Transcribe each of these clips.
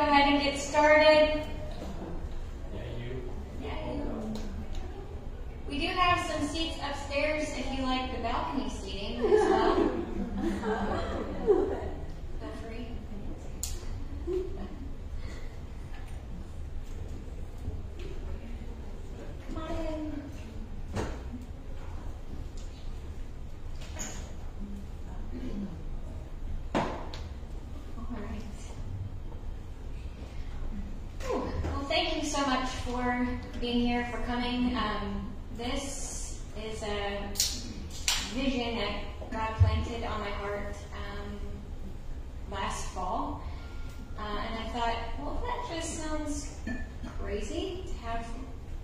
ahead and get started. Yeah, you. Yeah. We do have some seats upstairs if you like the balcony seating as well. Feel free. Come on in. All right. Whew. Well, thank you so much being here, for coming. Um, this is a vision that God planted on my heart um, last fall. Uh, and I thought, well, that just sounds crazy to have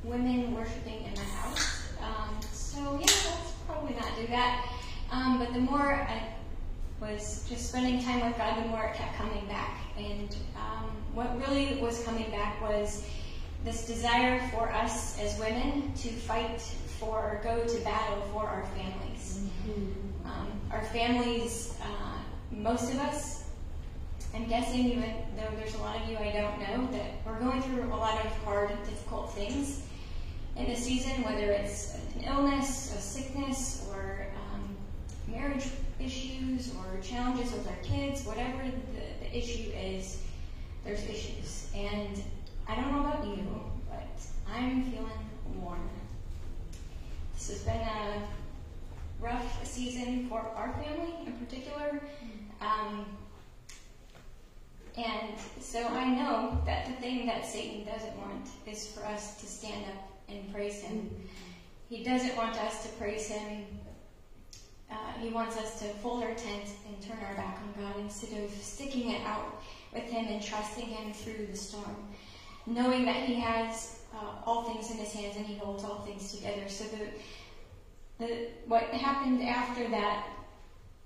women worshiping in my house. Um, so, yeah, let's probably not do that. Um, but the more I was just spending time with God, the more it kept coming back. And um, what really was coming back was this desire for us as women to fight for or go to battle for our families. Um, our families, uh, most of us, I'm guessing even though there's a lot of you I don't know, that we're going through a lot of hard, and difficult things in the season, whether it's an illness, a sickness, or um, marriage issues, or challenges with our kids, whatever the, the issue is, there's issues. And I don't know about you, but I'm feeling warm. This has been a rough season for our family in particular. Um, and so I know that the thing that Satan doesn't want is for us to stand up and praise him. He doesn't want us to praise him. Uh, he wants us to fold our tent and turn our back on God instead of sticking it out with him and trusting him through the storm. Knowing that he has uh, all things in his hands and he holds all things together. So the, the, what happened after that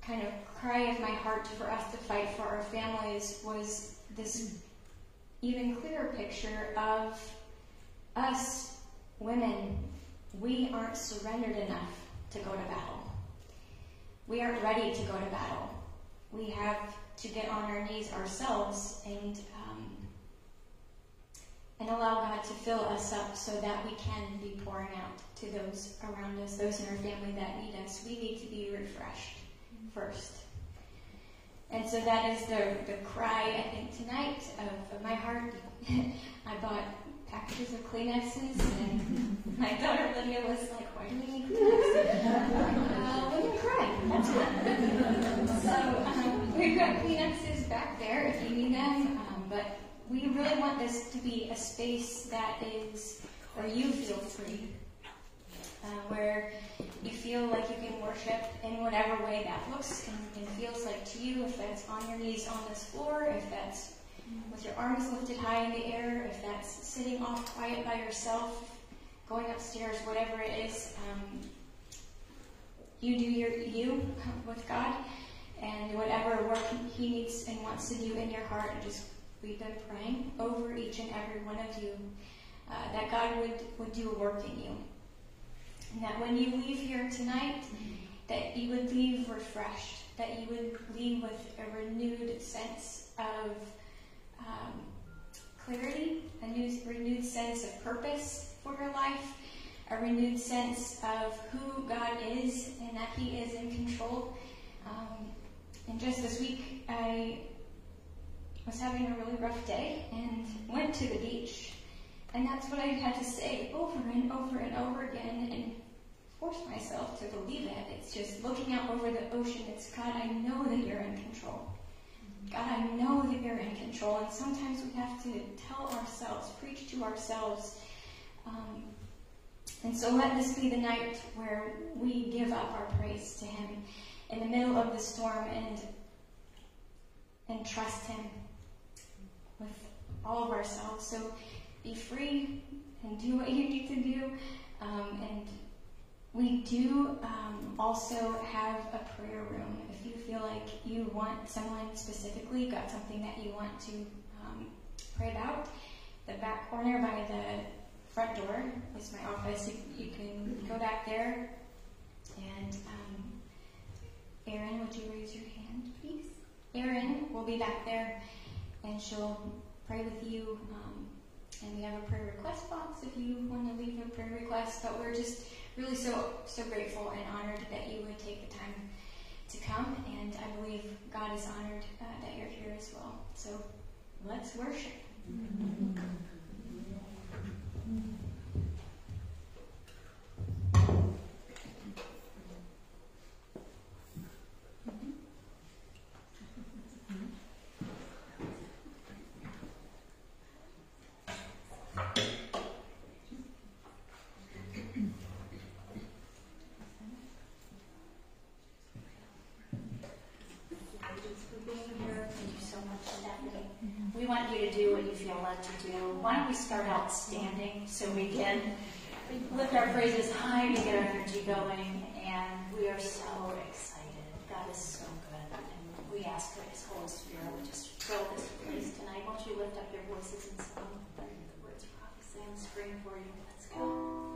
kind of cry of my heart for us to fight for our families was this even clearer picture of us women. We aren't surrendered enough to go to battle. We aren't ready to go to battle. We have to get on our knees ourselves and and allow God to fill us up so that we can be pouring out to those around us, those in our family that need us. We need to be refreshed first. And so that is the, the cry, I think, tonight of, of my heart. I bought packages of Kleenexes, and my daughter Lydia was like, why do we need Kleenexes? uh, women cry, that's. So um, we've got Kleenexes back there if you need them, um, but we really want this to be a space that is where you feel free, uh, where you feel like you can worship in whatever way that looks and, and, feels like to you, if that's on your knees on this floor, if that's with your arms lifted high in the air, if that's sitting off quiet by yourself, going upstairs, whatever it is, um, you do your you with God, and whatever work He needs and wants to do in your heart, just we've been praying over each and every one of you uh, that God would, would do a work in you. And that when you leave here tonight, that you would leave refreshed, that you would leave with a renewed sense of um, clarity, a new, renewed sense of purpose for your life, a renewed sense of who God is and that He is in control. Um, and just this week, I was having a really rough day and went to the beach. And that's what I had to say over and over and over again and force myself to believe it. It's just looking out over the ocean. It's God, I know that you're in control. God, I know that you're in control. And sometimes we have to tell ourselves, preach to ourselves. Um, and so let this be the night where we give up our praise to Him in the middle of the storm and and trust Him all of ourselves. So be free and do what you need to do. Um, and we do um, also have a prayer room. If you feel like you want someone specifically, got something that you want to um, pray about, the back corner by the front door is my office. You, you can go back there. And um, Erin, would you raise your hand, please? Erin will be back there, and she'll pray with you. Um, and we have a prayer request box if you want to leave a prayer request. But we're just really so so grateful and honored that you would take the time to come. And I believe God is honored uh, that you're here as well. So let's worship. Thanks for being here. Thank you so much, Stephanie. We want you to do what you feel led to do. Why don't we start out standing so we can lift our phrases high to get our energy going. And we are so excited. God is so good. And we ask that His Holy Spirit to just fill this place tonight. Won't you lift up your voices in song? The words on the screen for you. Let's go.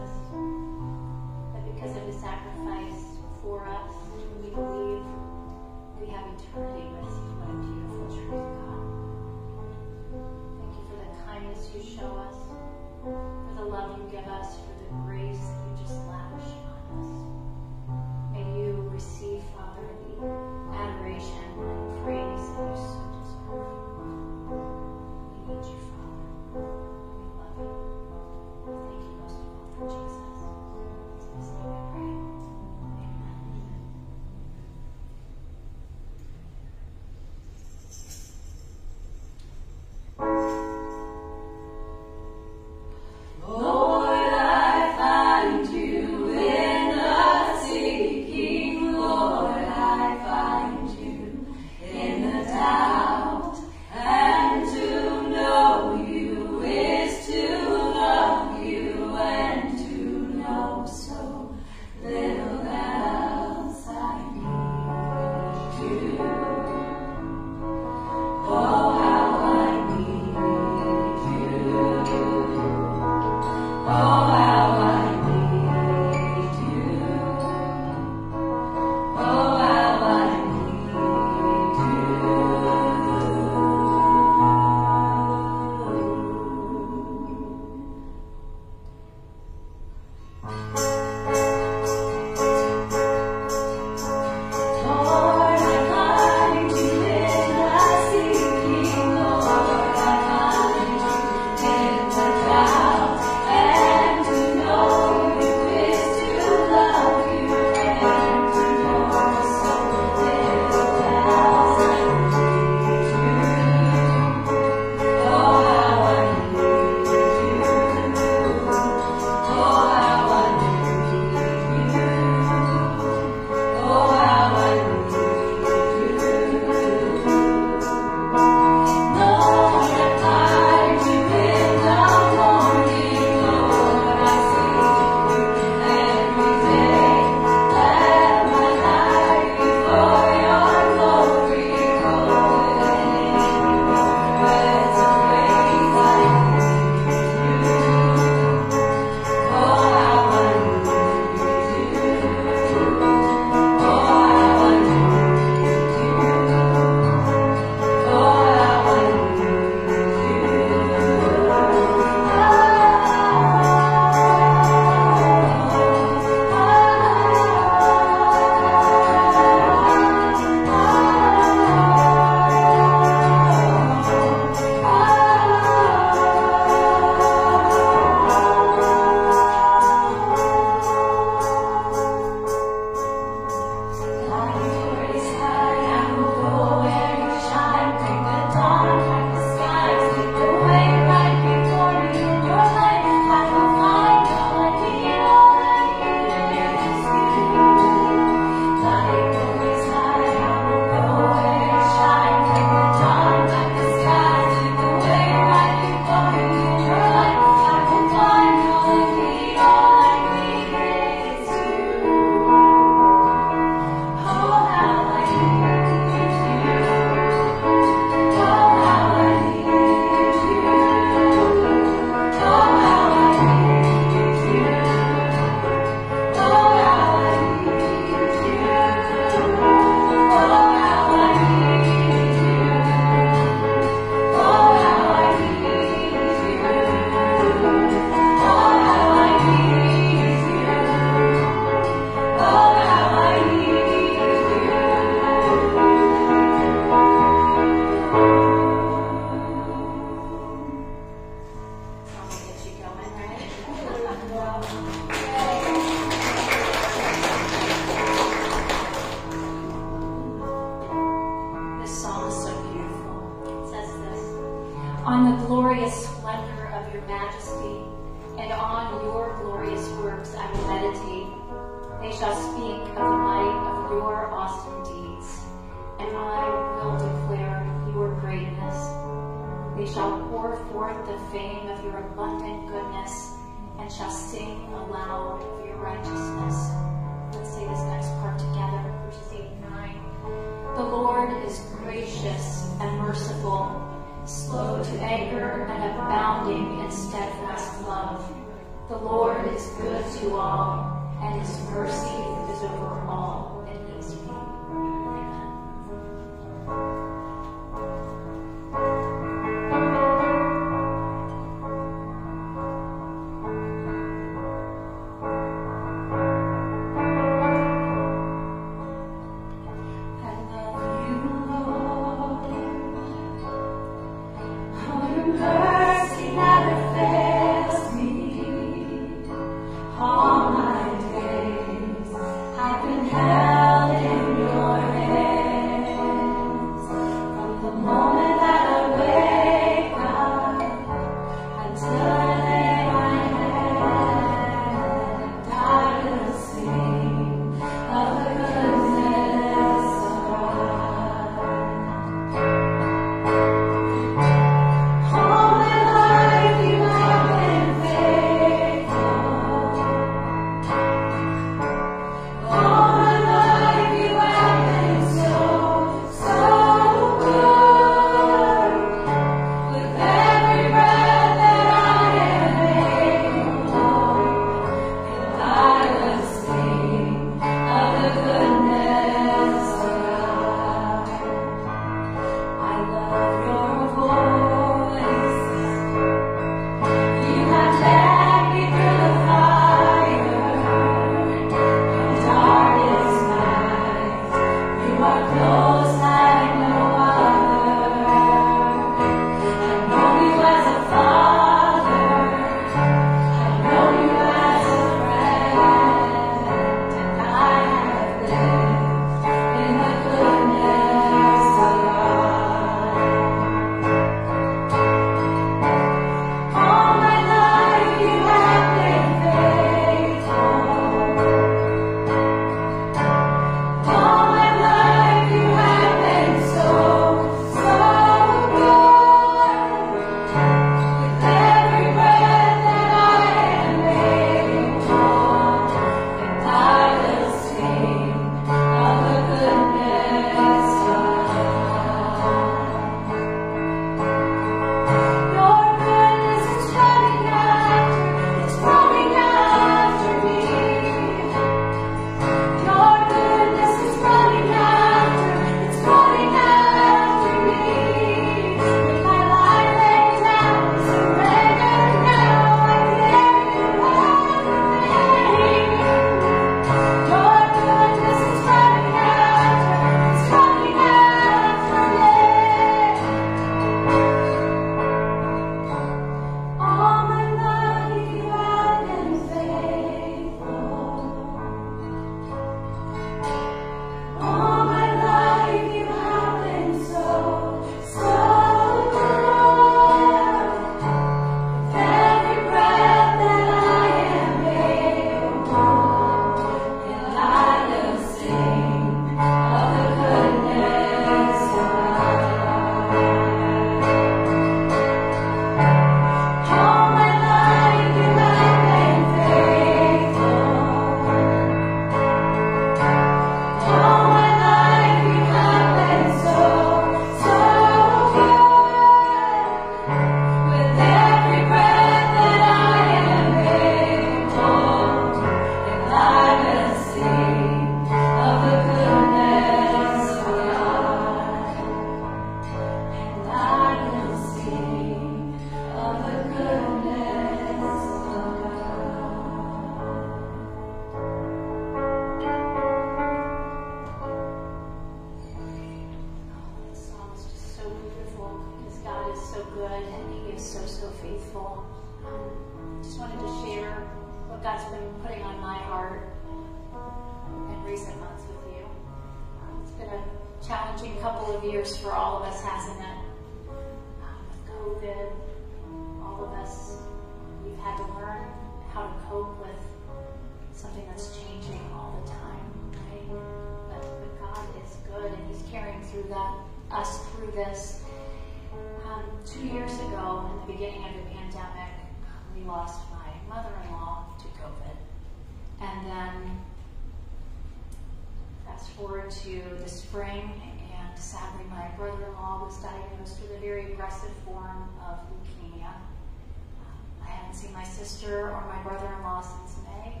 Or my brother-in-law since May.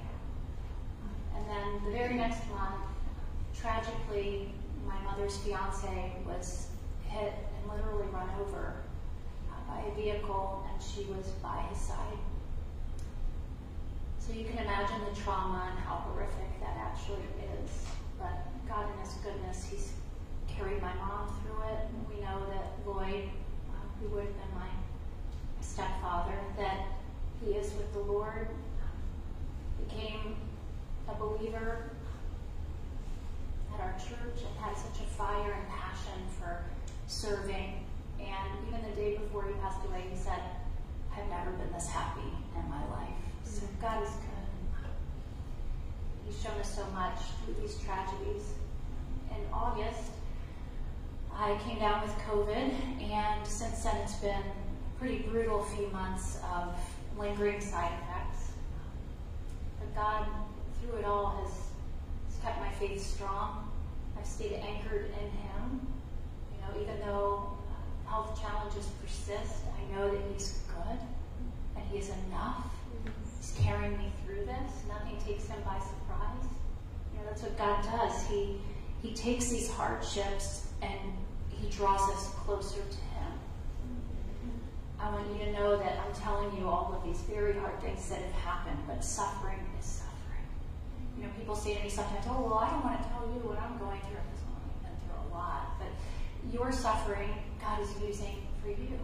And then the very next month, tragically, my mother's fiance was hit and literally run over uh, by a vehicle, and she was by his side. So you can imagine the trauma and how horrific that actually is. But God, in His goodness, He's carried my mom through it. We know that Lloyd, uh, who would have been my stepfather, that he is with the Lord, became a believer at our church and had such a fire and passion for serving. And even the day before he passed away, he said, I've never been this happy in my life. So mm. God is good. He's shown us so much through these tragedies. In August, I came down with COVID, and since then it's been a pretty brutal few months of lingering side effects. But God, through it all, has, has kept my faith strong. I've stayed anchored in Him. You know, even though uh, health challenges persist, I know that He's good and He is enough. He's carrying me through this. Nothing takes Him by surprise. You know, that's what God does. He He takes these hardships and He draws us closer to Him. I want you to know that I'm telling you all of these very hard things that have happened, but suffering is suffering. You know, people say to me sometimes, oh, well, I don't want to tell you what I'm going through. I've been through a lot. But your suffering, God is using for you.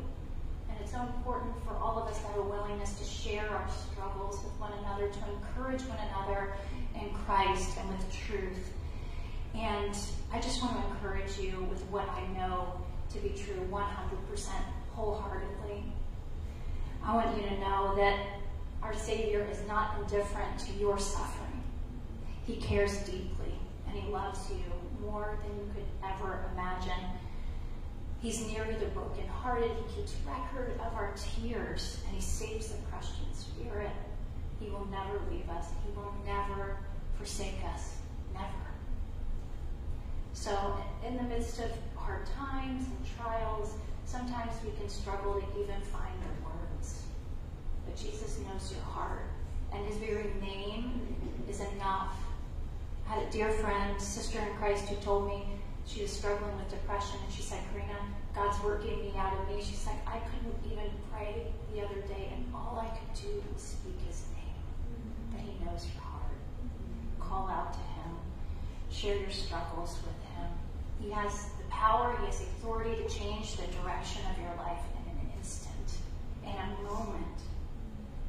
And it's so important for all of us to have a willingness to share our struggles with one another, to encourage one another in Christ and with truth. And I just want to encourage you with what I know to be true 100% wholeheartedly. I want you to know that our Savior is not indifferent to your suffering. He cares deeply and He loves you more than you could ever imagine. He's near to the brokenhearted. He keeps record of our tears and He saves the crushed in spirit. He will never leave us. He will never forsake us. Never. So, in the midst of hard times and trials, sometimes we can struggle to even find the words. But Jesus knows your heart, and his very name is enough. I had a dear friend, sister in Christ, who told me she was struggling with depression, and she said, Karina, God's working me out of me. She's like, I couldn't even pray the other day, and all I could do was speak his name. But he knows your heart. Call out to him. Share your struggles with him. He has power, he has authority to change the direction of your life in an instant, in a moment.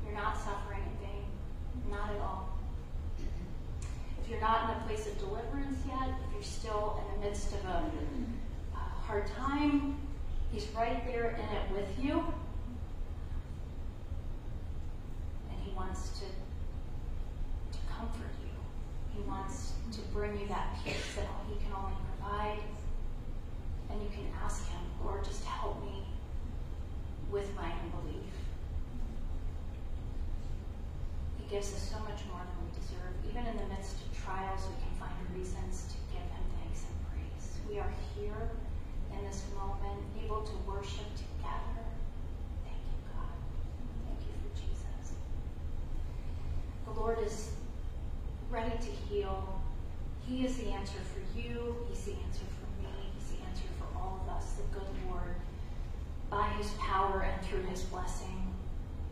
You're not suffering in vain. Not at all. If you're not in a place of deliverance yet, if you're still in the midst of a, a hard time, he's right there in it with you. And he wants to, to comfort you. He wants to bring you that peace that he can only provide. And you can ask him, Lord, just help me with my unbelief. He gives us so much more than we deserve. Even in the midst of trials, we can find reasons to give him thanks and praise. We are here in this moment, able to worship together. Thank you, God. Thank you for Jesus. The Lord is ready to heal. He is the answer for you. He's the answer for me. He's the answer for all of us, the good Lord. By his power and through his blessing,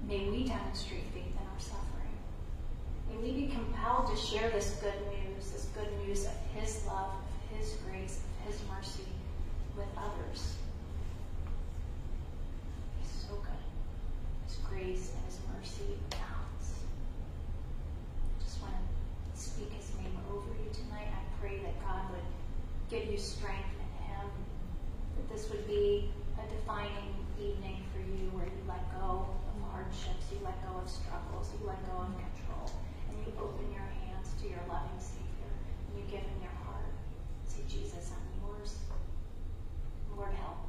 may we demonstrate faith in our suffering. May we be compelled to share this good news, this good news of his love, of his grace, of his mercy with others. He's so good. His grace and his mercy abounds. I just want to speak his name over you tonight. I pray that God would give you strength this would be a defining evening for you where you let go of hardships, you let go of struggles, you let go of control, and you open your hands to your loving Savior, and you give him your heart. Say, Jesus, I'm yours. Lord, help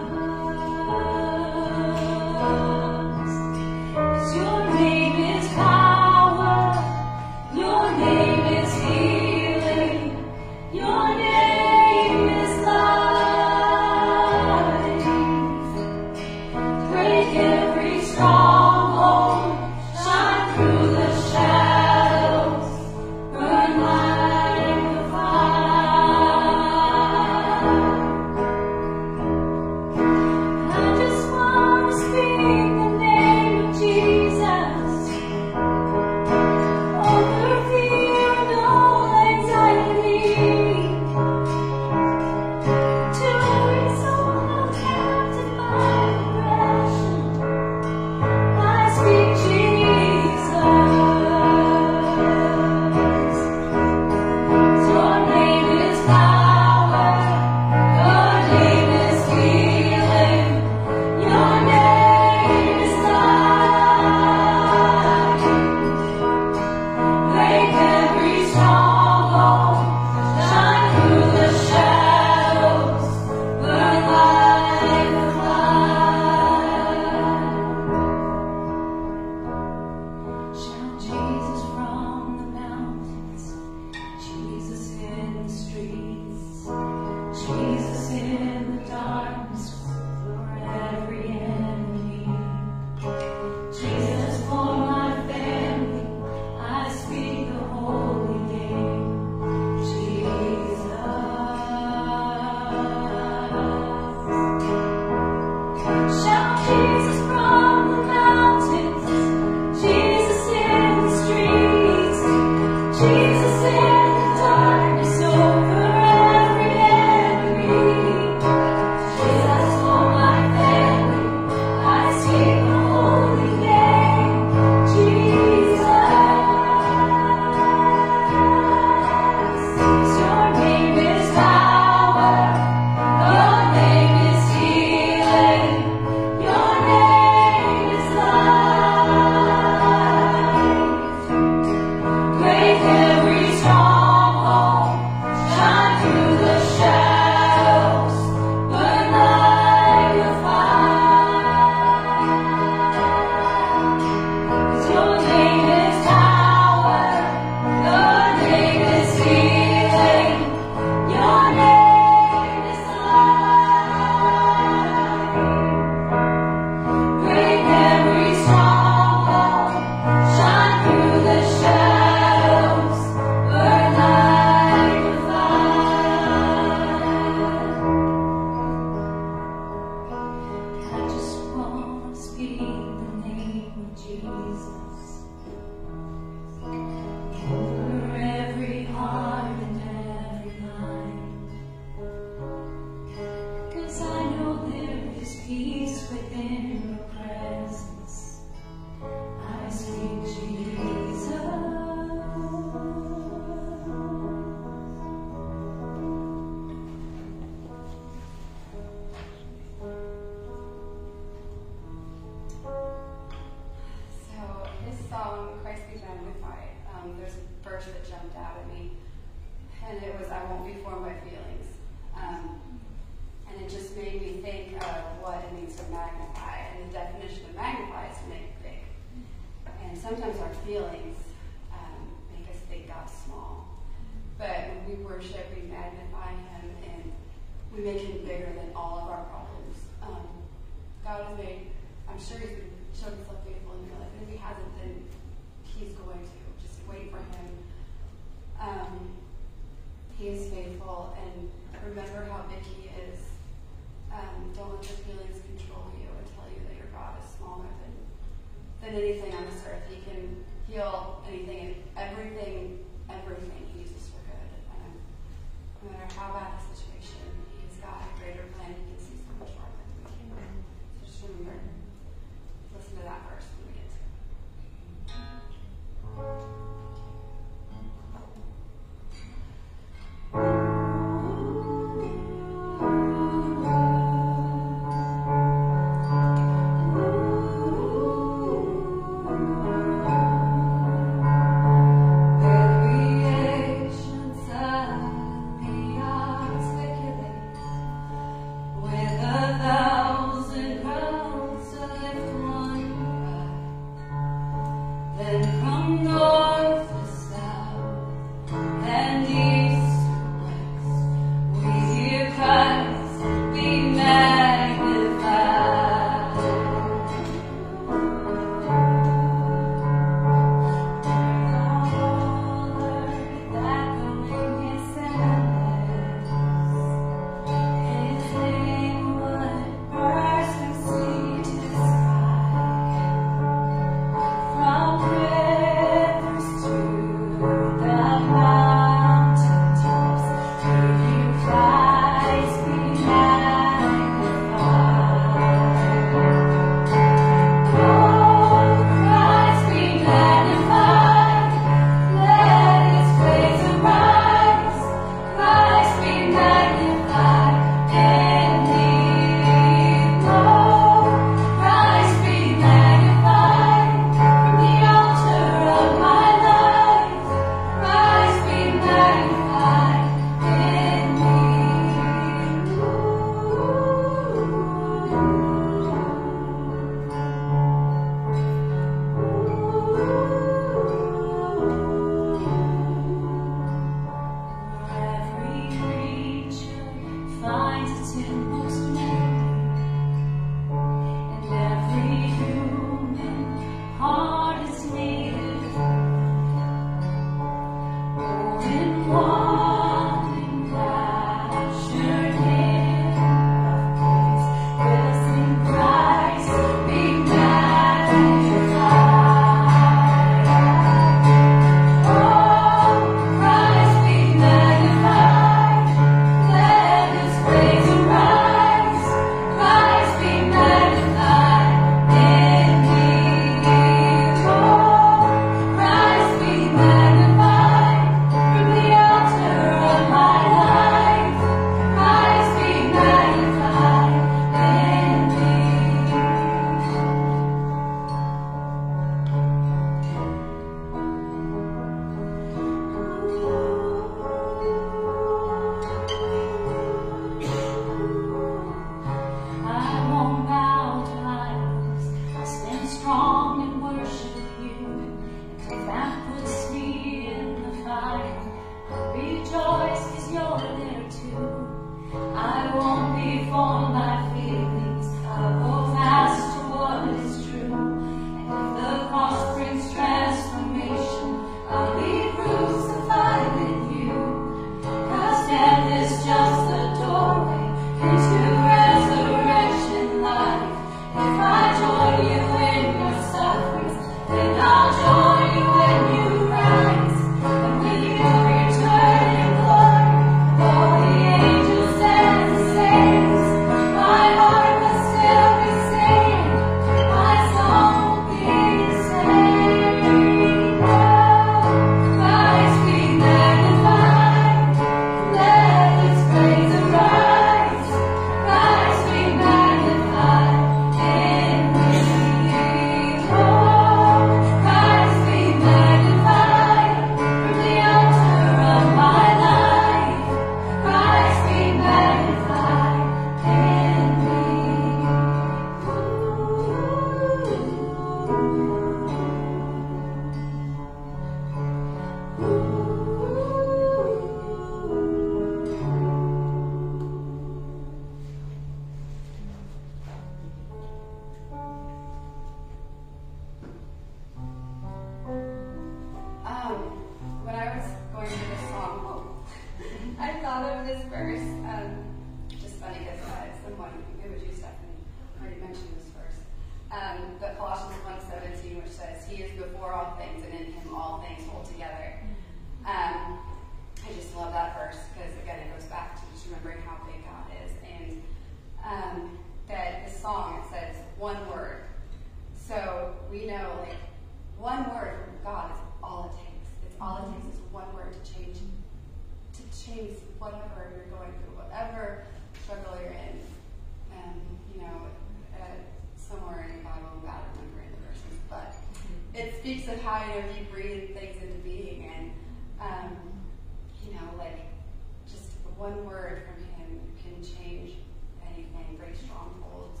anything, break strongholds.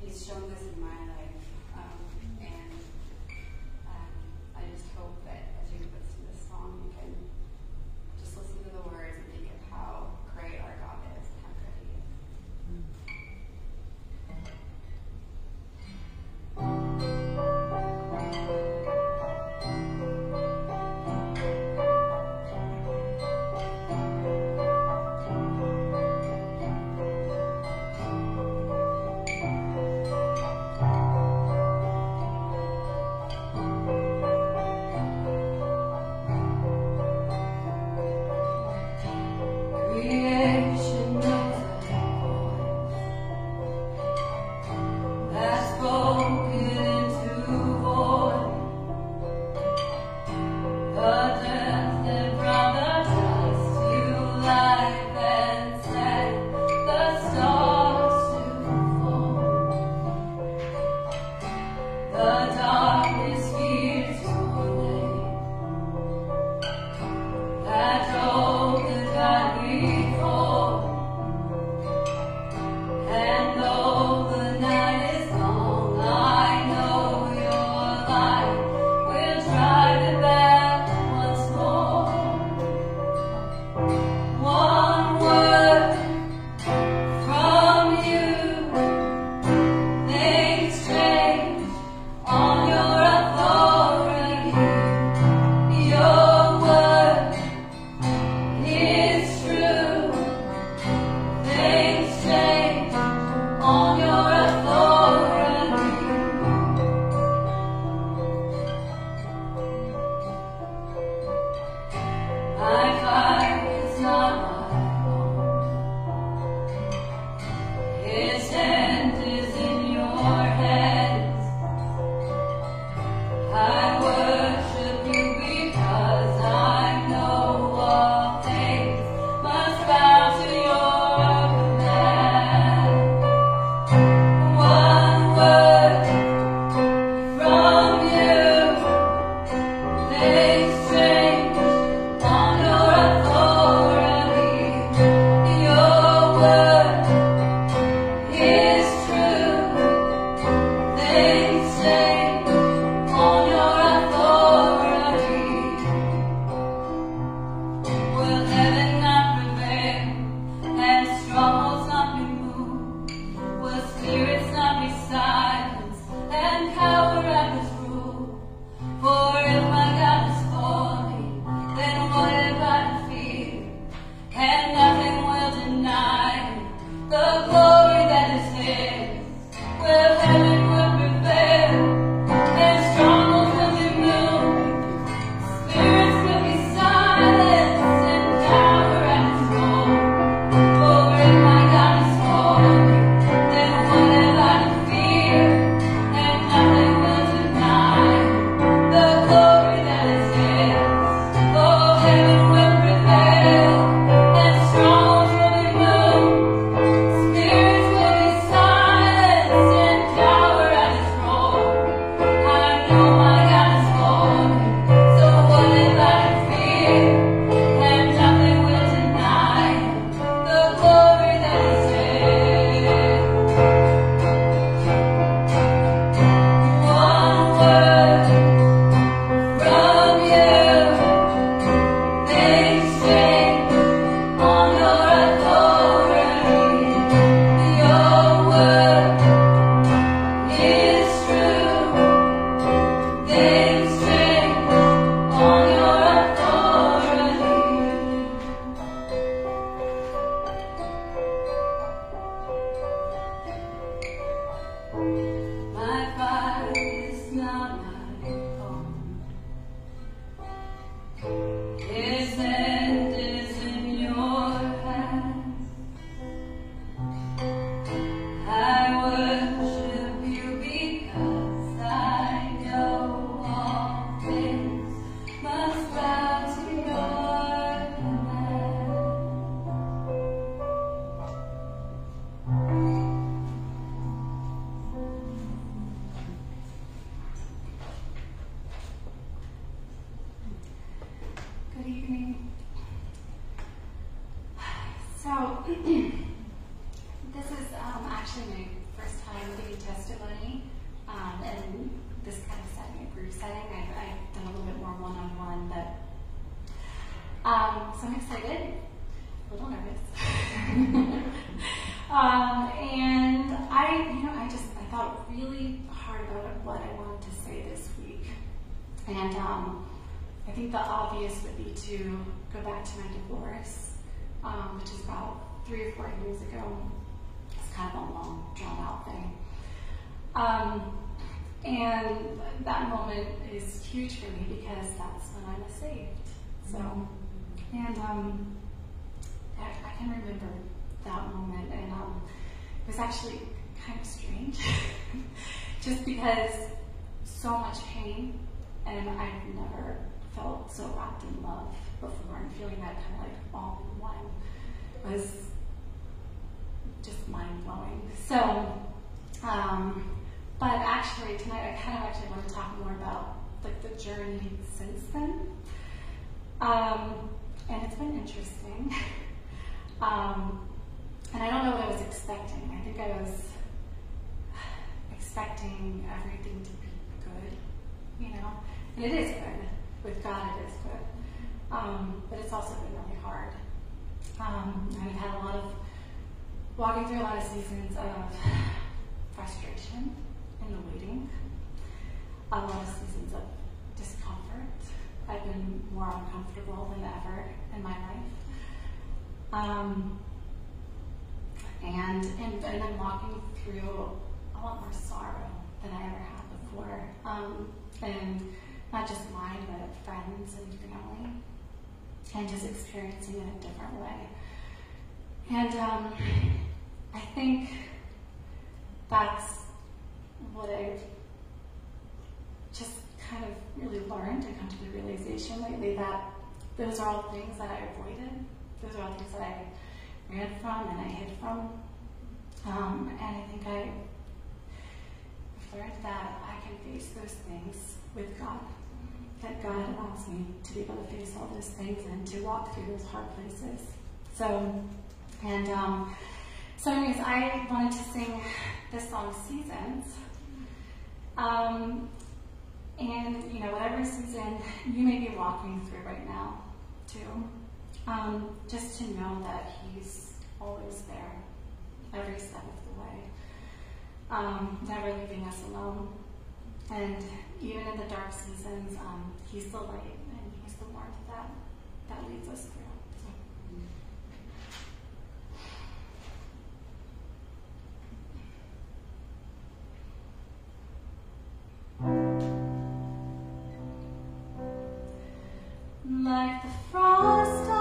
He's shown this in my life, um, and um, I just hope that as you listen to this song, you can just listen to the words and think of how great our God is and how good He is. Creation testimony. Um, and this kind of setting, a group setting, I've, I've done a little bit more one on one, but um, so I'm excited, a little nervous. um, and I, you know, I just I thought really hard about what I wanted to say this week, and um, I think the obvious would be to go back to my divorce, um, which is about three or four years ago. It's kind of a long, drawn out thing. Um, and that moment is huge for me because that's when I was saved. So, and um, I, I can remember that moment, and um, it was actually kind of strange, just because so much pain, and I've never felt so wrapped in love before, and feeling that kind of like all in one was just mind blowing. So, um, but actually tonight I kind of actually want to talk more about like the journey since then. Um, and it's been interesting. um, and I don't know what I was expecting. I think I was expecting everything to be good, you know. And it is good. With God, it is good. Um, but it's also been really hard. Um, I've had a lot of walking through a lot of seasons of frustration in the waiting, a lot of seasons of discomfort. I've been more uncomfortable than ever in my life. Um, and, and, and I'm walking through a lot more sorrow than I ever had before. Um, and not just mine, but friends and family. And just experiencing it a different way. And um, I think that's what I've just kind of really learned and come to the realization lately that those are all things that I avoided. Those are all things that I ran from and I hid from. Um, and I think I learned that I can face those things with God. That God allows me to be able to face all those things and to walk through those hard places. So, and um, so, anyways, I wanted to sing this song, Seasons. Um, and, you know, whatever season you may be walking through right now, too, um, just to know that He's always there, every step of the way, um, never leaving us alone. And even in the dark seasons, um, He's the light and He's the warmth that, that leads us through. So. Like the frost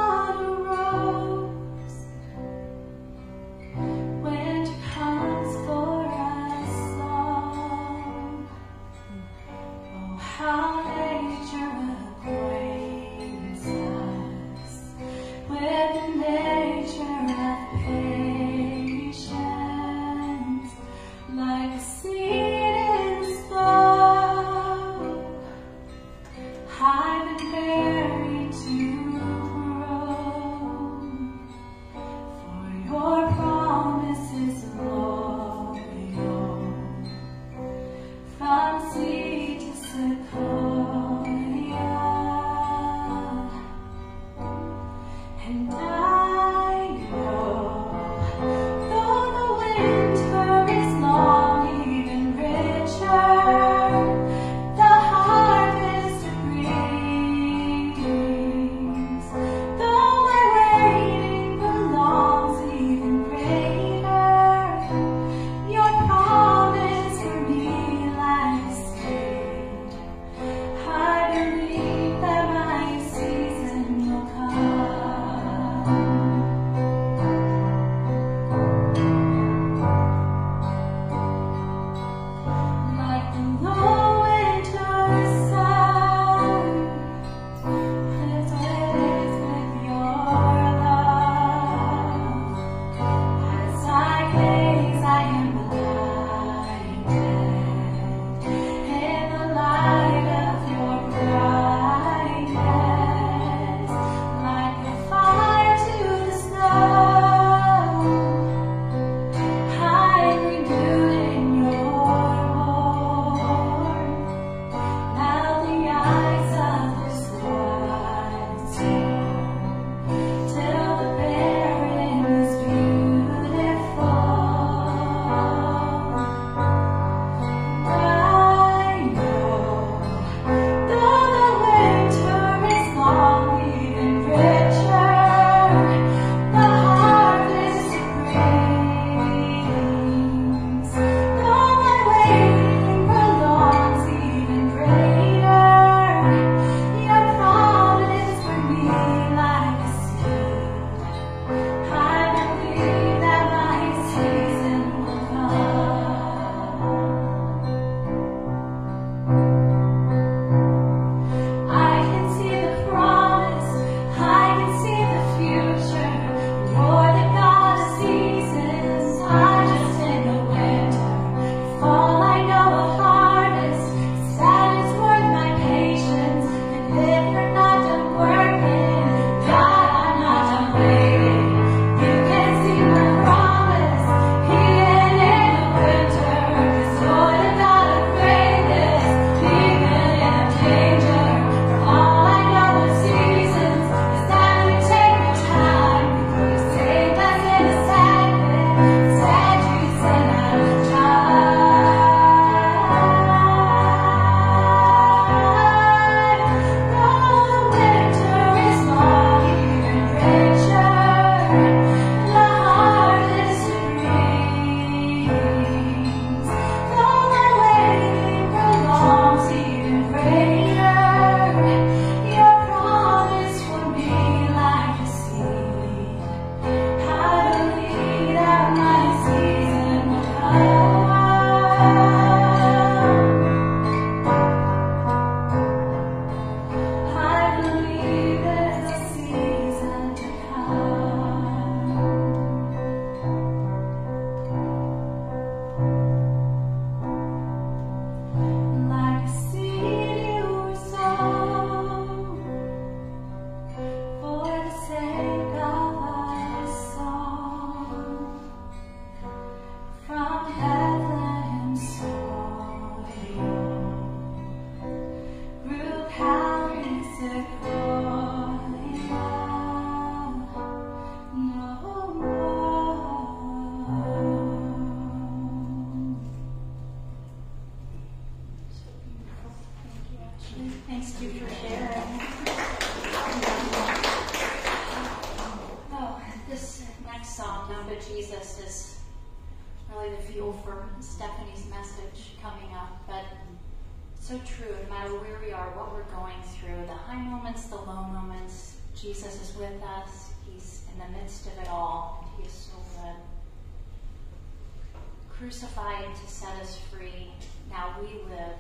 Crucified to set us free. Now we live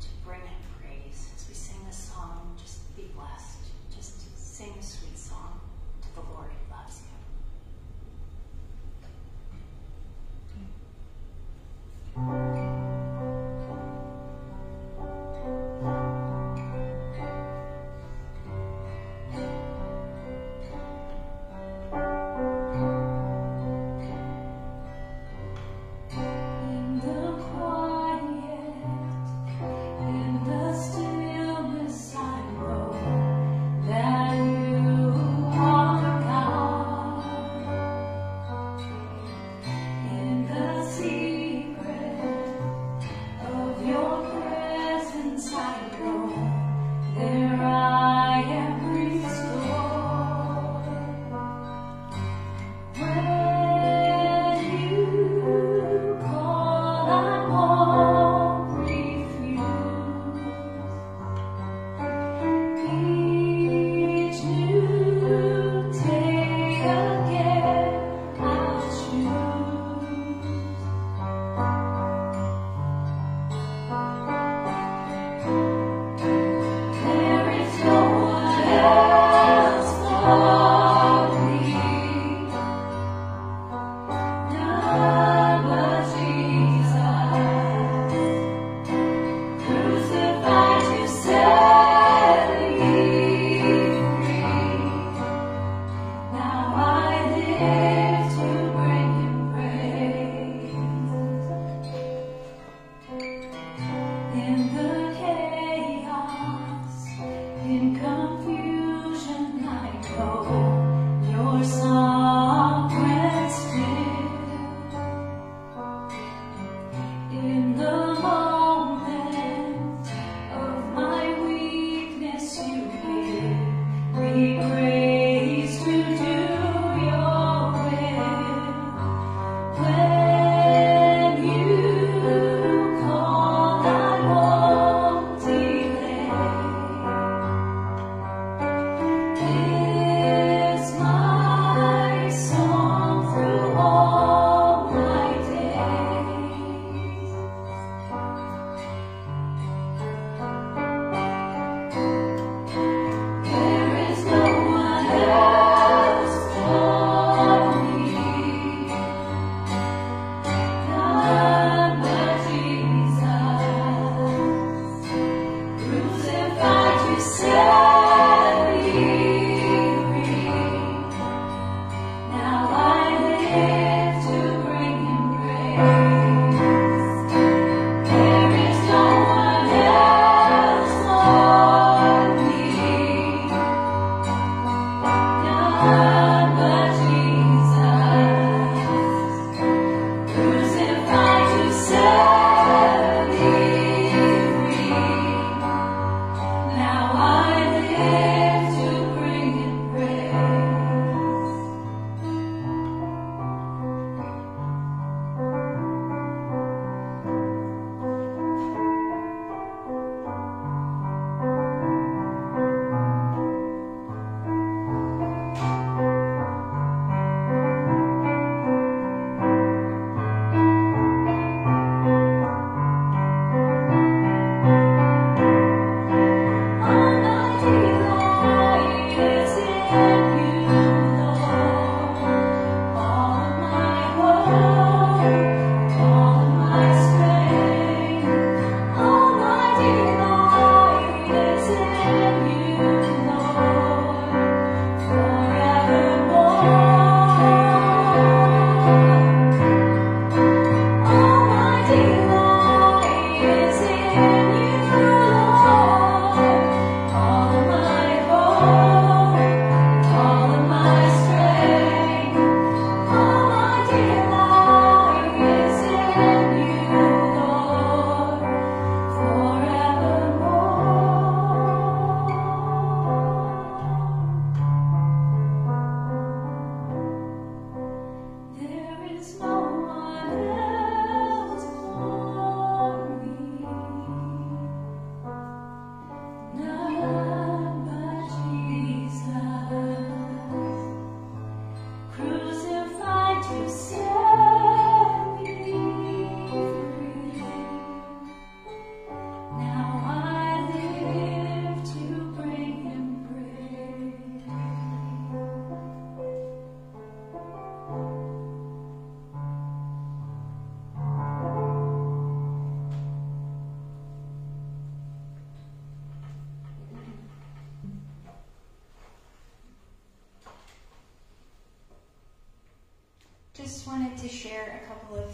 to bring him praise. As we sing this song, just be blessed. Just sing a sweet song to the Lord who loves you. In the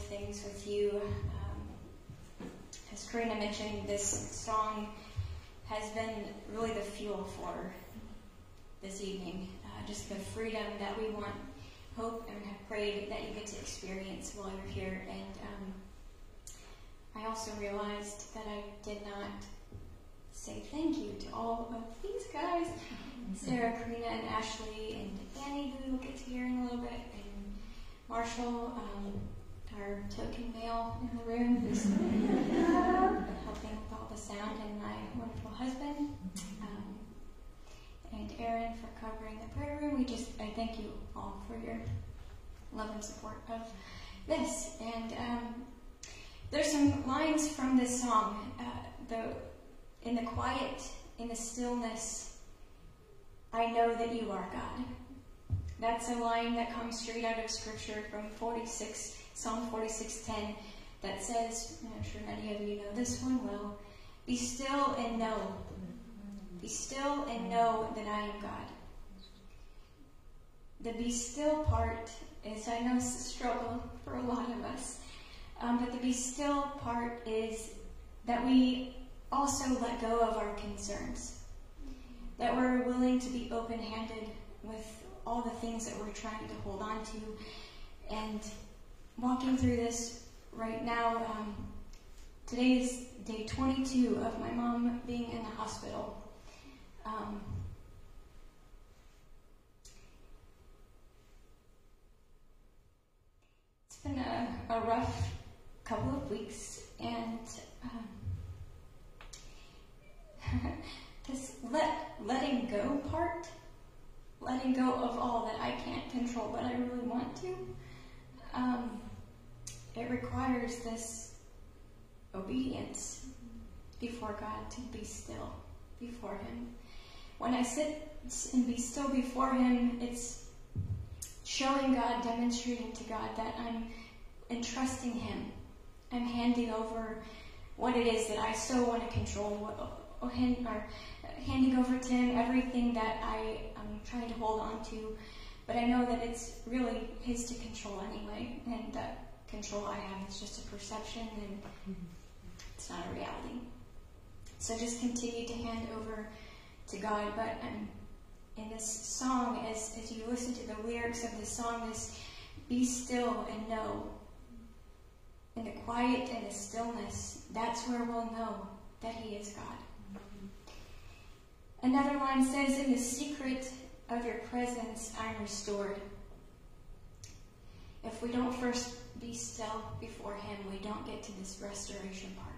things with you. Um, as Karina mentioned, this song has been really the fuel for this evening. Uh, just the freedom that we want, hope, and have prayed that you get to experience while you're here. And um, I also realized that I did not say thank you to all of these guys Sarah, Karina, and Ashley, and Danny, who we'll get to hear in a little bit, and Marshall, um, our token male in the room, who's helping with all the sound, and my wonderful husband, um, and Aaron for covering the prayer room. We just, I thank you all for your love and support of this. And um, there's some lines from this song. Uh, the in the quiet, in the stillness I know that you are God. That's a line that comes straight out of Scripture from 46, Psalm 46:10, that says, I'm sure many of you know this one well, be still and know. Be still and know that I am God. The be still part is, I know, it's a struggle for a lot of us, um, but the be still part is that we also let go of our concerns that we're willing to be open handed with all the things that we're trying to hold on to. And walking through this right now, um, today is day 22 of my mom being in the hospital. Um, it's been a, a, rough couple of weeks, and um, this let letting go part, letting go of all that I can't control but I really want to, um, it requires this obedience before God to be still before Him. When I sit and be still before Him, it's showing God, demonstrating to God that I'm entrusting Him. I'm handing over what it is that I so want to control, or, oh, or handing over to Him everything that I am trying to hold on to. But I know that it's really His to control anyway, and that control I have is just a perception and it's not a reality. So just continue to hand over to God. But um, in this song, as, as you listen to the lyrics of this song, is be still and know. In the quiet and the stillness, that's where we'll know that He is God. Another line says, In the secret of your presence, I'm restored. If we don't first be still before Him, we don't get to this restoration part.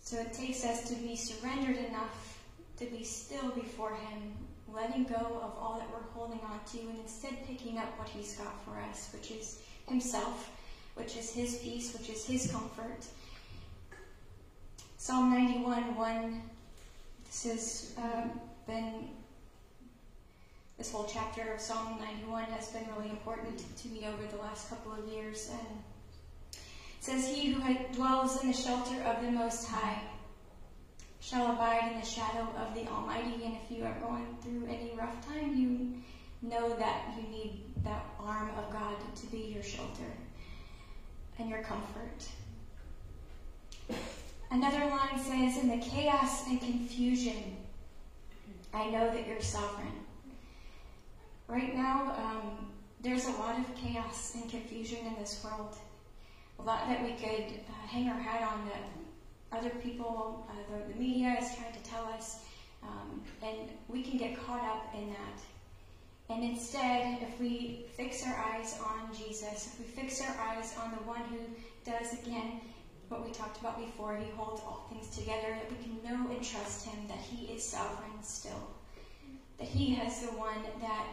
So it takes us to be surrendered enough to be still before Him, letting go of all that we're holding on to, and instead picking up what He's got for us, which is Himself, which is His peace, which is His comfort. Psalm 91 1 this has um, been, this whole chapter of Psalm 91 has been really important to me over the last couple of years. And it says, He who dwells in the shelter of the Most High shall abide in the shadow of the Almighty. And if you are going through any rough time, you know that you need that arm of God to be your shelter and your comfort. Another line says, In the chaos and confusion, I know that you're sovereign. Right now, um, there's a lot of chaos and confusion in this world. A lot that we could uh, hang our hat on that other people, uh, the, the, media is trying to tell us, um, and we can get caught up in that. And instead, if we fix our eyes on Jesus, if we fix our eyes on the one who does again what we talked about before, he holds all things together, that we can know and trust him, that he is sovereign still. That he has the one that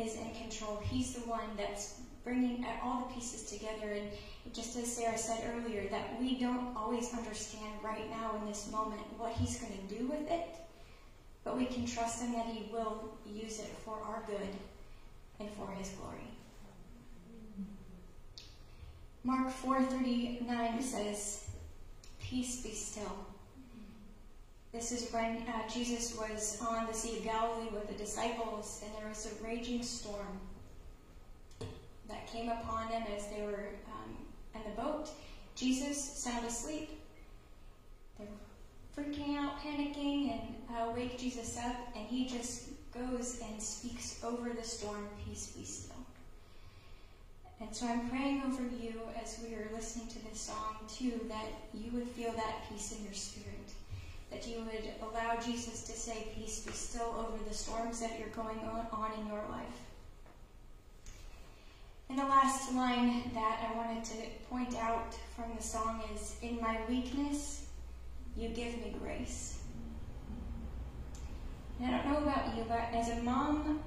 is in control. He's the one that's bringing all the pieces together. And just as Sarah said earlier, that we don't always understand right now in this moment what he's going to do with it, but we can trust him that he will use it for our good and for his glory. Mark 4:39 says, "Peace be still." This is when uh, Jesus was on the Sea of Galilee with the disciples, and there was a raging storm that came upon them as they were um, in the boat. Jesus sound asleep. They're freaking out, panicking, and uh, wake Jesus up, and he just goes and speaks over the storm, peace be still. And so I'm praying over you as we are listening to this song too, that you would feel that peace in your spirit. That you would allow Jesus to say, Peace be still over the storms that you're going on in your life. And the last line that I wanted to point out from the song is In my weakness, you give me grace. And I don't know about you, but as a mom,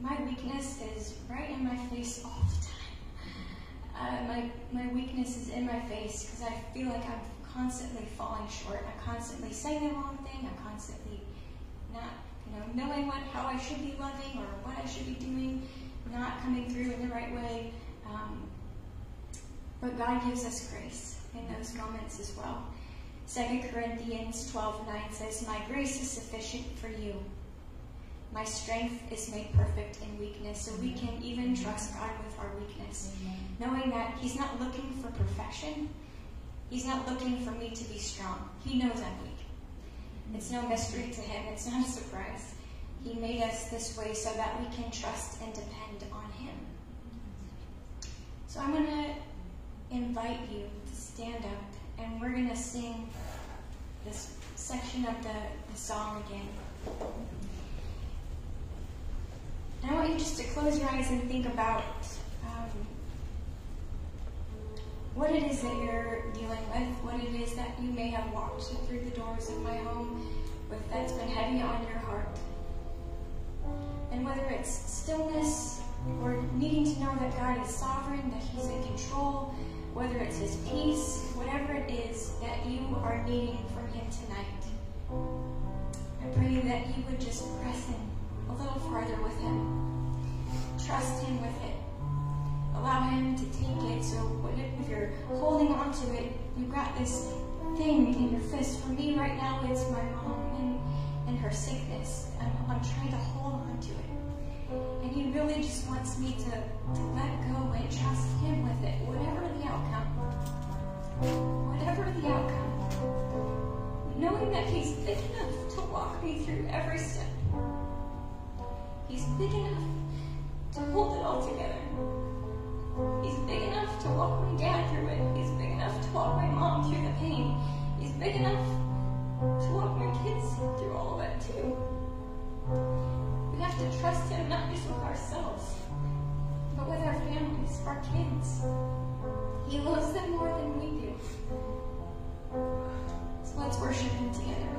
my weakness is right in my face all the time. Uh, my, my weakness is in my face because I feel like I'm constantly falling short. I'm constantly saying the wrong thing. I'm constantly not, you know, knowing what how I should be loving or what I should be doing, not coming through in the right way. Um, but God gives us grace in those moments as well. 2 Corinthians 12 9 says, My grace is sufficient for you. My strength is made perfect in weakness. So we can even trust God with our weakness, knowing that He's not looking for perfection. He's not looking for me to be strong. He knows I'm weak. It's no mystery to Him, it's not a surprise. He made us this way so that we can trust and depend on Him. So I'm going to invite you to stand up and we're going to sing this section of the, the song again. And I want you just to close your eyes and think about um, what it is that you're dealing with, what it is that you may have walked through the doors of my home with that's been heavy on your heart. And whether it's stillness or needing to know that God is sovereign, that He's in control, whether it's His peace, whatever it is that you are needing from Him tonight. I pray that you would just press in a little farther with Him. Trust Him with it. Allow Him to take it. So if you're holding on to it, you've got this thing in your fist. For me right now, it's my mom and, and her sickness. I'm, I'm trying to hold on to it. And He really just wants me to, to let go and trust Him with it, whatever the outcome. Whatever the outcome. Knowing that He's big enough to walk me through every step. He's big enough to hold it all together. He's big enough to walk my dad through it. He's big enough to walk my mom through the pain. He's big enough to walk my kids through all of it too. We have to trust Him not just with ourselves, but with our families, our kids. He loves them more than we do. So let's worship Him together.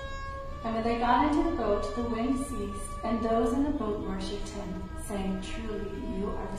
And when they got into the boat, the wind ceased, and those in the boat worshipped him, saying, Truly, you are the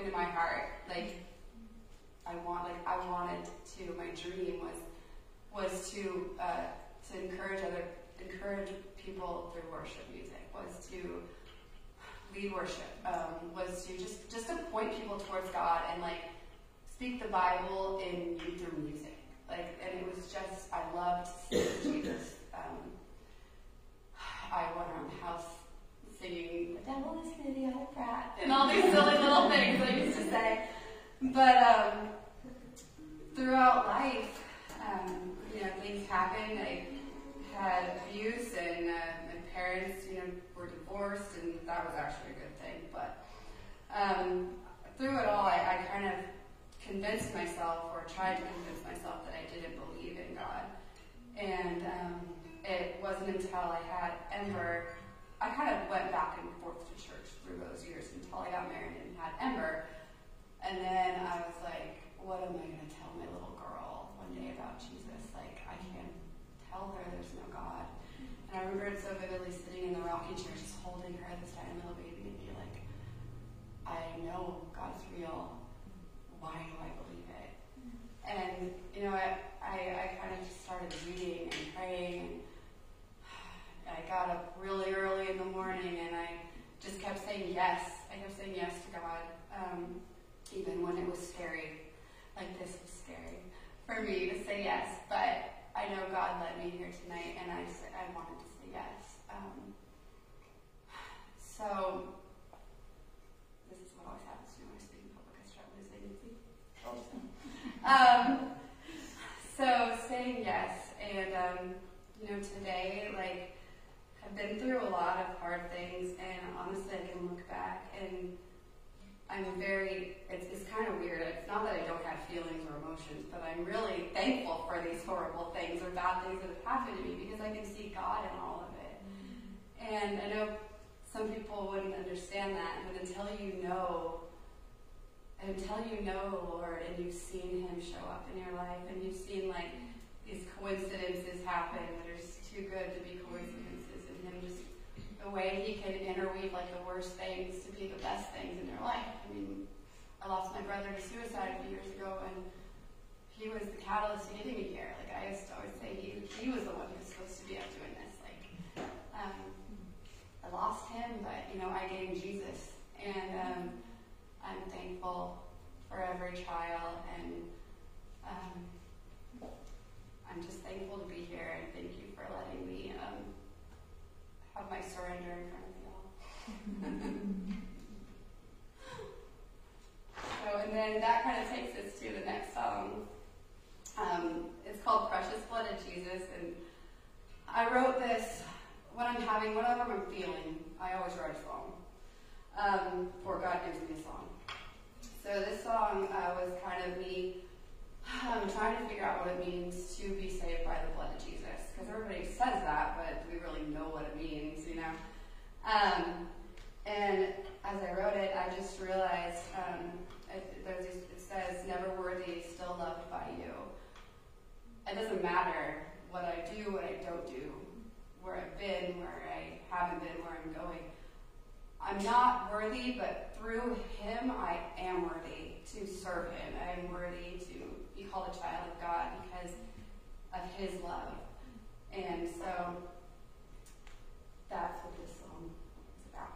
into my heart, like I want, like I wanted to. My dream was was to uh, to encourage other encourage people through worship music. Was to lead worship. Um, was to just just to point people towards God and like speak the Bible in through music. Like, and it was just I loved singing Jesus. Um, I went around the house singing "The Devil is Smitty, I Pratt" and all these silly little things I used to say. But um, throughout life, um, you know, things happened. I had abuse, and uh, my parents, you know, were divorced, and that was actually a good thing. But um, through it all, I, I kind of convinced myself, or tried to convince myself, that I didn't believe in God. And um, it wasn't until I had Ember, I kind of went back and forth to church through those years until I got married and had Ember. And then I was like, what am I going to tell my little girl one day about Jesus? Like, I can't tell her there's no God. And I remember it so vividly sitting in the rocking chair, just holding her, this tiny little baby, and be like, I know God's real. Why do I believe it? And, you know, I, I, I kind of just started reading and praying. And I got up really early in the morning and I just kept saying yes. I kept saying yes to God. Um, even when it was scary. Like this was scary for me to say yes, but I know God led me here tonight, and I said I wanted to say yes. Um, so this is what always happens to me when I speak in public. I start losing it. Um, so saying yes, and um, you know today, like I've been through a lot of hard things, and honestly, I can look back and I'm very, it's, it's kind of weird. It's not that I don't have feelings or emotions, but I'm really thankful for these horrible things or bad things that have happened to me because I can see God in all of it. And I know some people wouldn't understand that, but until you know, until you know the Lord and you've show up in your life and you've seen like these coincidences happen that are too good to be coincidences and Him just the way he can interweave like the worst things to be the best things in your life. I mean, I lost my brother to suicide a few years ago, and he was the catalyst to getting me here. Like I used to always say, he he was the one who was supposed to be up doing this. Like, um, I lost him, but you know, I gained Jesus, and um, I'm thankful for every trial, and um, I'm just thankful to be here, and thank you for letting me. Um, have my surrender in front of you all. so, and then that kind of takes us to the next song. Um, it's called Precious Blood of Jesus, and I wrote this when I'm having whatever I'm feeling. I always write a song, um, God gives me a song. So this song uh, was kind of me I'm trying to figure out what it means to be saved by the blood of Jesus, because everybody says that, but do we really know what it means, you know? Um, and as I wrote it, I just realized um, it, it says, never worthy, still loved by you. It doesn't matter what I do, what I don't do, where I've been, where I haven't been, where I'm going. I'm not worthy, but through him I am worthy to serve him. I am worthy to called a child of God because of his love. And so that's what this song is about.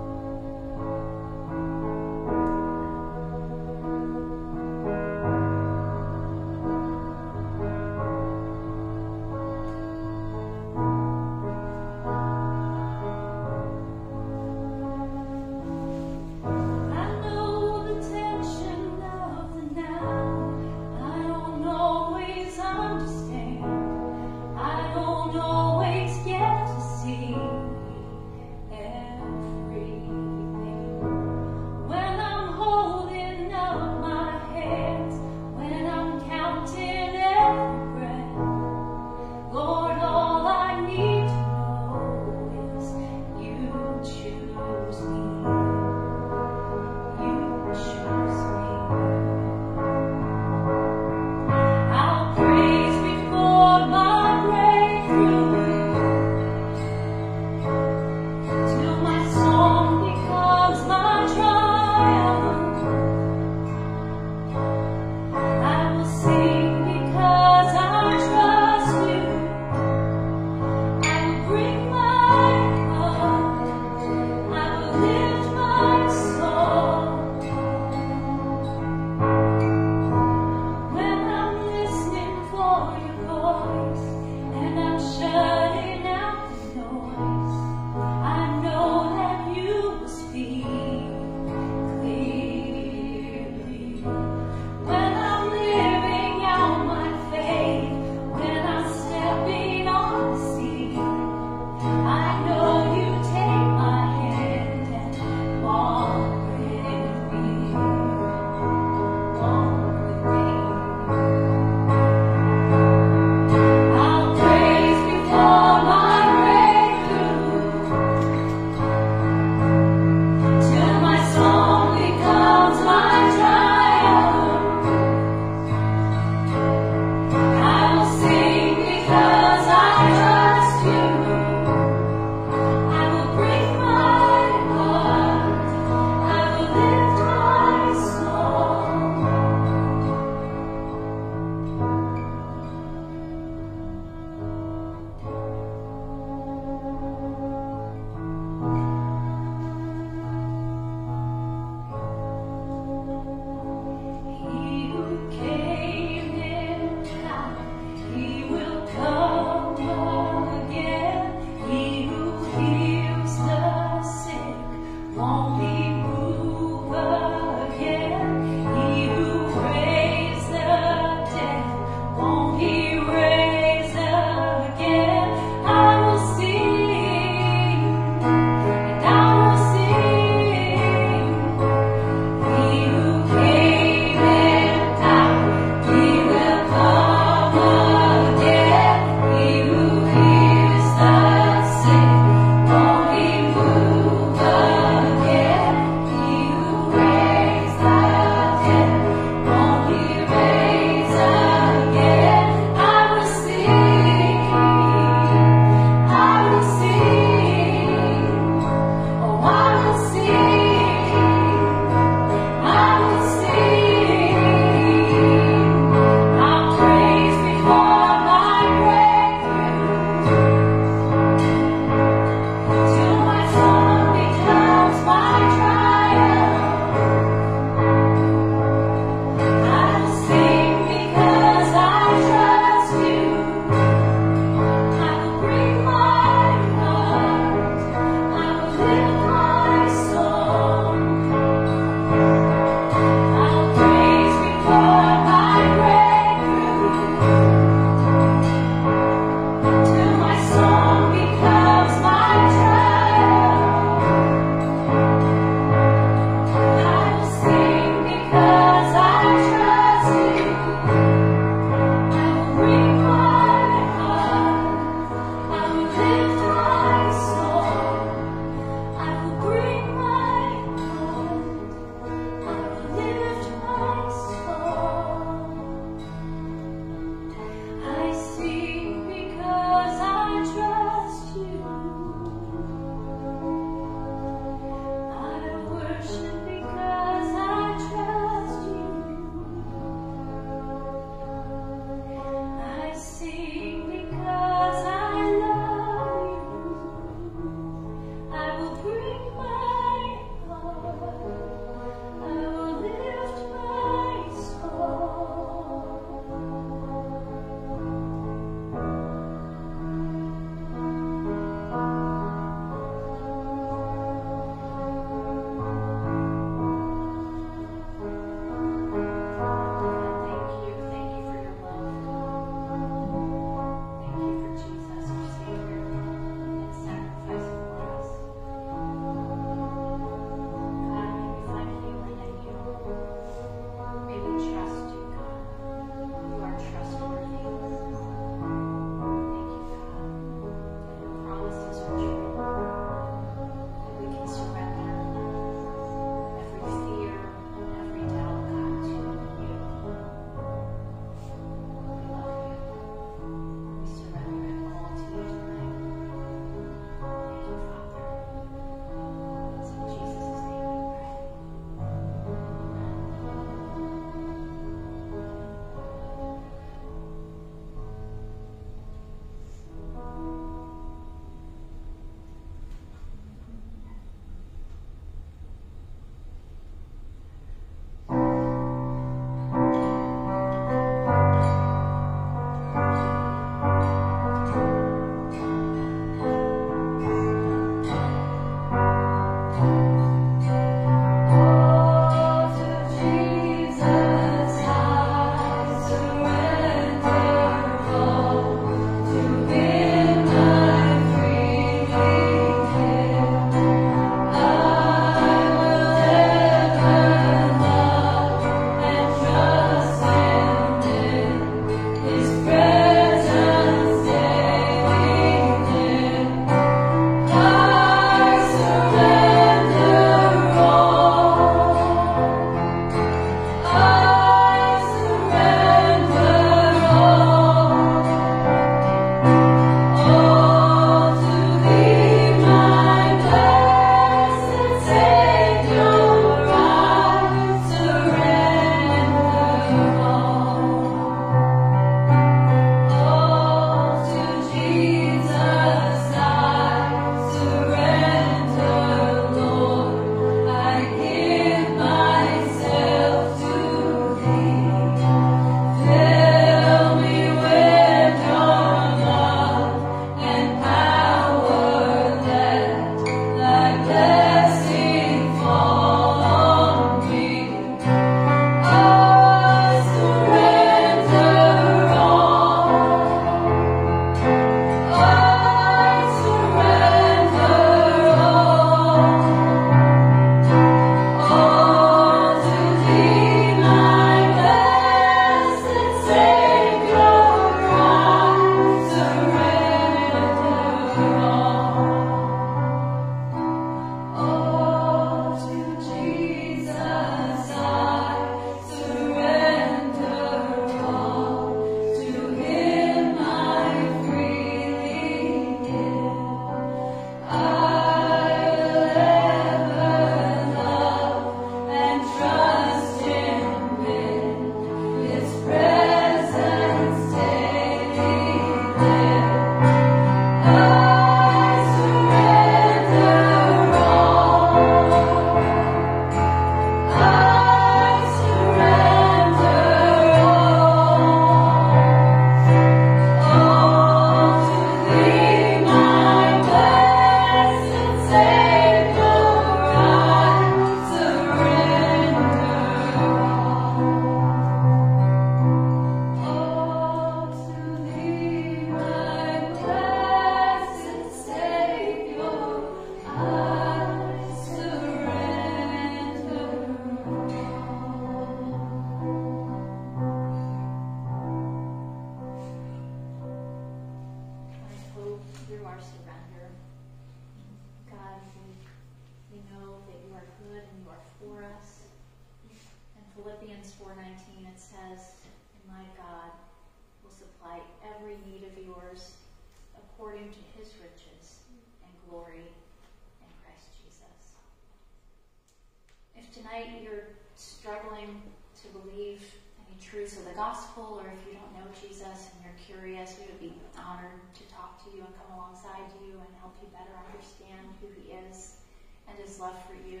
Talk to you and come alongside you and help you better understand who he is and his love for you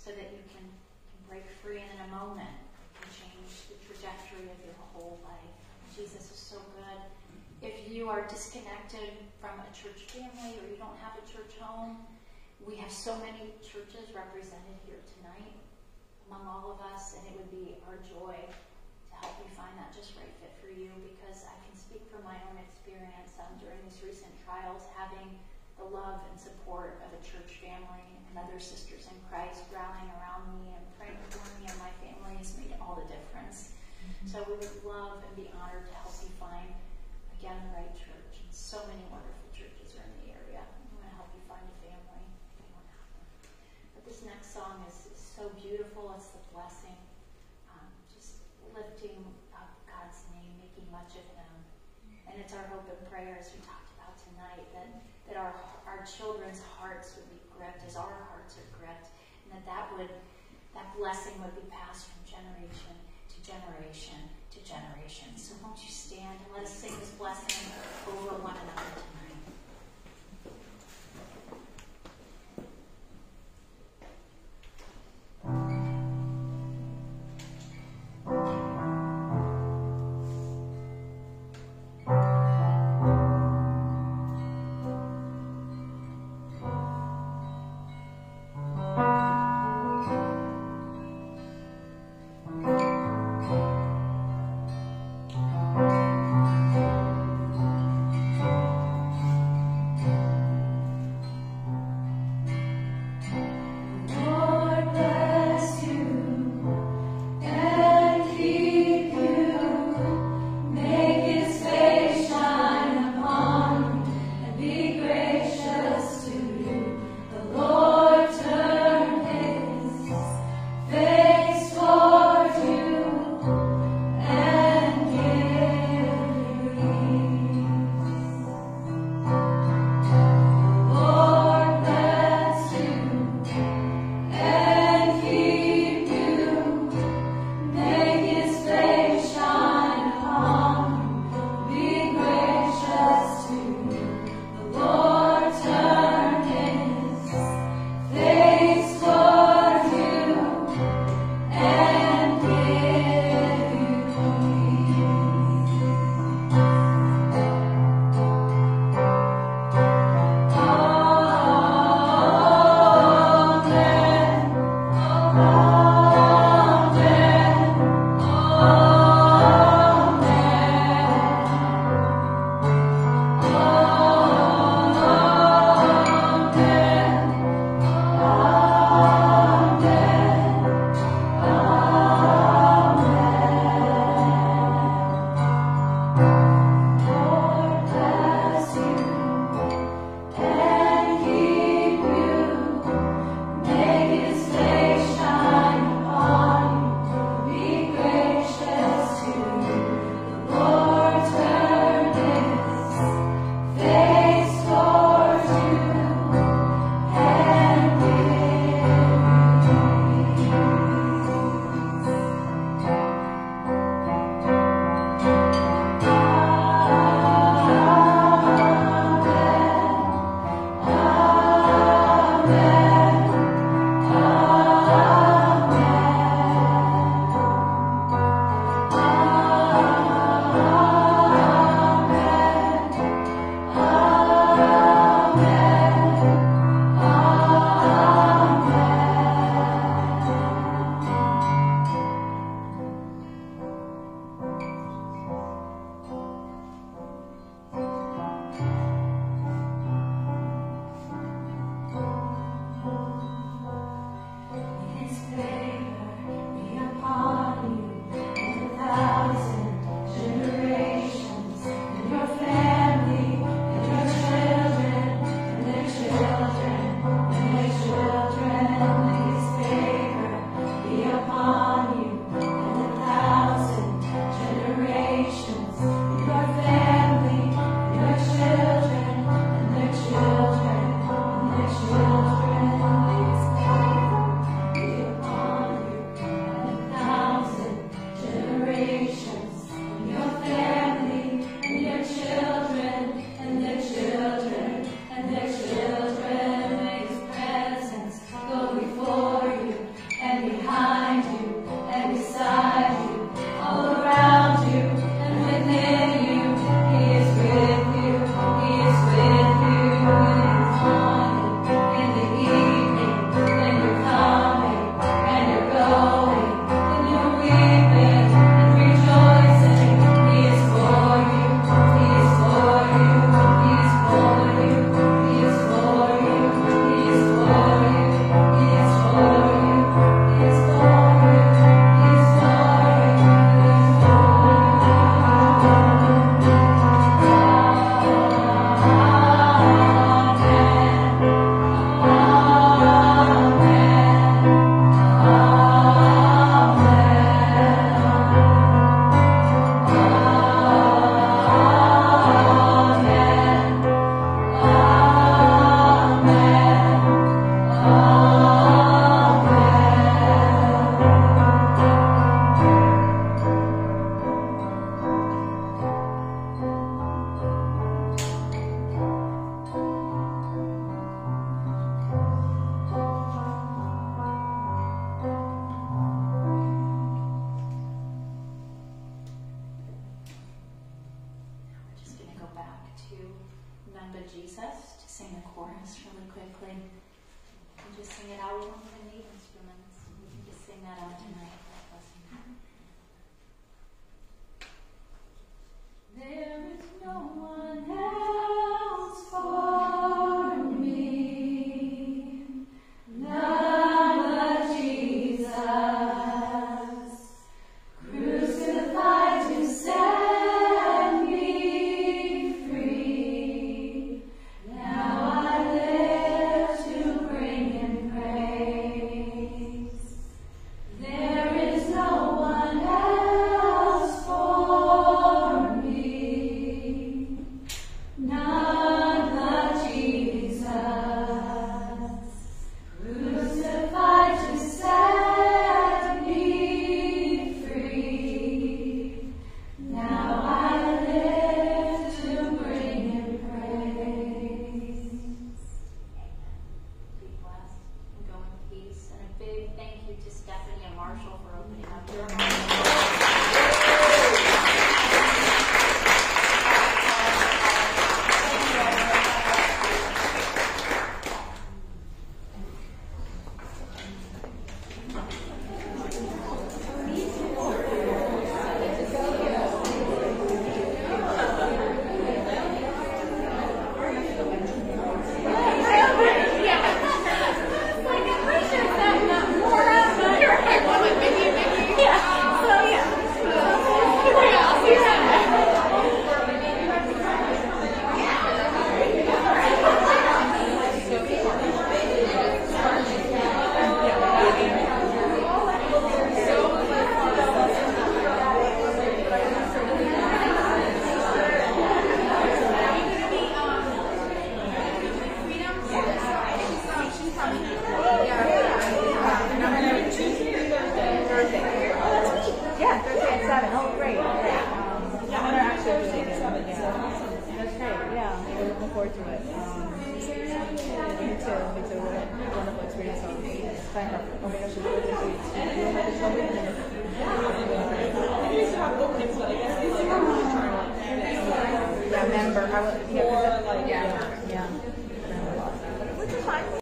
so that you can, can break free and in a moment can change the trajectory of your whole life. Jesus is so good. If you are disconnected from a church family or you don't have a church home, we have so many churches represented here tonight among all of us, and it would be our joy help you find that just right fit for you because I can speak from my own experience um, during these recent trials, having the love and support of a church family and other sisters in Christ rallying around me and praying for me and my family has made all the difference. Mm-hmm. So we would love and be honored to help you find, again, the right church. And so many wonderful churches are in the area. We want to help you find a family if you want to have one. But this next song is, is so beautiful. It's the blessing. Lifting up God's name, making much of Him. And it's our hope and prayer, as we talked about tonight, that, that our, our children's hearts would be gripped as our hearts are gripped, and that that would that blessing would be passed from generation to generation to generation. So won't you stand and let us sing this blessing over one another tonight.